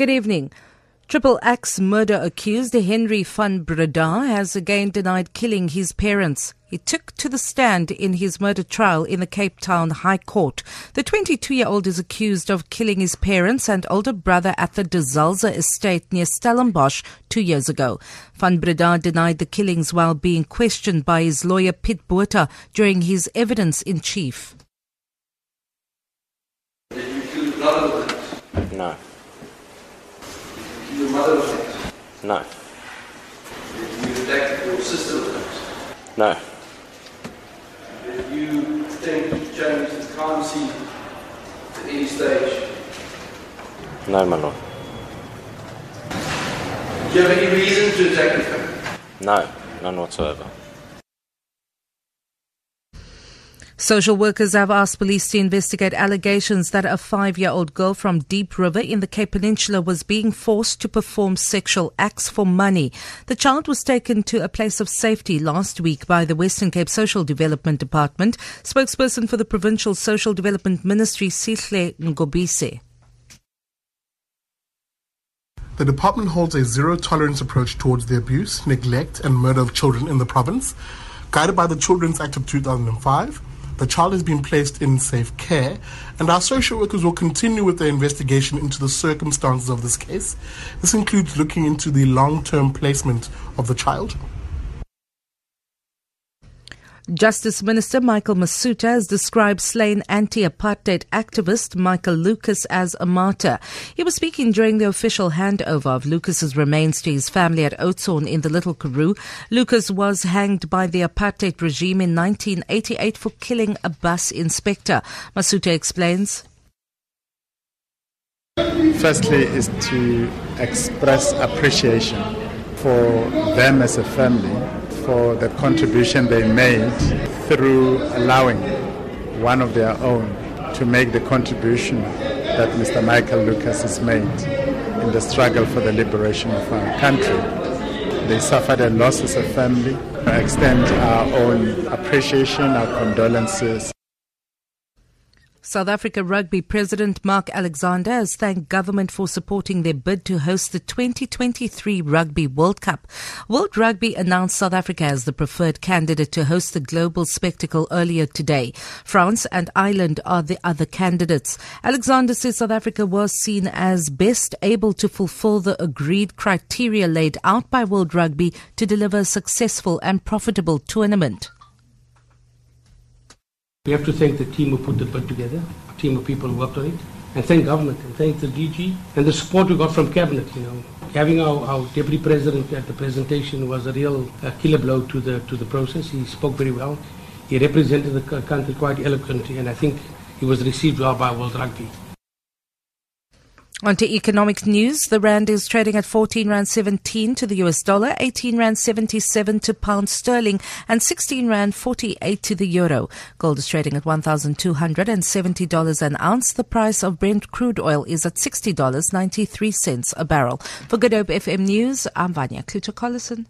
Good evening. Triple axe murder accused Henri van Breda has again denied killing his parents. He took to the stand in his murder trial in the Cape Town High Court. The 22 year old is accused of killing his parents and older brother at the De Zalze estate near Stellenbosch two years ago. Van Breda denied the killings while being questioned by his lawyer Piet Botha during his evidence in chief. Did No. Your mother was next. No. You attacked your sister was next. No. Did you change the crime scene at any stage? No, my lord. Did you have any reason to attack your family? No. None whatsoever. Social workers have asked police to investigate allegations that a five year old girl from Deep River in the Cape Peninsula was being forced to perform sexual acts for money. The child was taken to a place of safety last week by the Western Cape Social Development Department. Spokesperson for the Provincial Social Development Ministry, Sihle Ngobese. The department holds a zero tolerance approach towards the abuse, neglect, and murder of children in the province. Guided by the Children's Act of 2005, the child has been placed in safe care, and our social workers will continue with their investigation into the circumstances of this case. This includes looking into the long term placement of the child. Justice Minister Michael Masutha has described slain anti-apartheid activist Michael Lucas as a martyr. He was speaking during the official handover of Lucas's remains to his family at Oudtshoorn in the Little Karoo. Lucas was hanged by the apartheid regime in 1988 for killing a bus inspector. Masutha explains. Firstly, is to express appreciation for them as a family for the contribution they made through allowing one of their own to make the contribution that Mr. Michael Lucas has made in the struggle for the liberation of our country. They suffered a loss as a family. I extend our own appreciation, our condolences. South Africa Rugby President Mark Alexander has thanked government for supporting their bid to host the 2023 Rugby World Cup. World Rugby announced South Africa as the preferred candidate to host the global spectacle earlier today. France and Ireland are the other candidates. Alexander says South Africa was seen as best able to fulfill the agreed criteria laid out by World Rugby to deliver a successful and profitable tournament. We have to thank the team who put the bid together, a team of people who worked on it, and thank government and thank the DG and the support we got from cabinet. You know, having our, our deputy president at the presentation was a real uh, killer blow to the to the process. He spoke very well. He represented the country quite eloquently, and I think he was received well by World Rugby. On to economic news. The rand is trading at 14 rand 17 to the US dollar, 18 rand 77 to pound sterling, and 16 rand 48 to the euro. Gold is trading at $1,270 an ounce. The price of Brent crude oil is at $60.93 a barrel. For Good Hope FM News, I'm Vanya Kluter-Collison.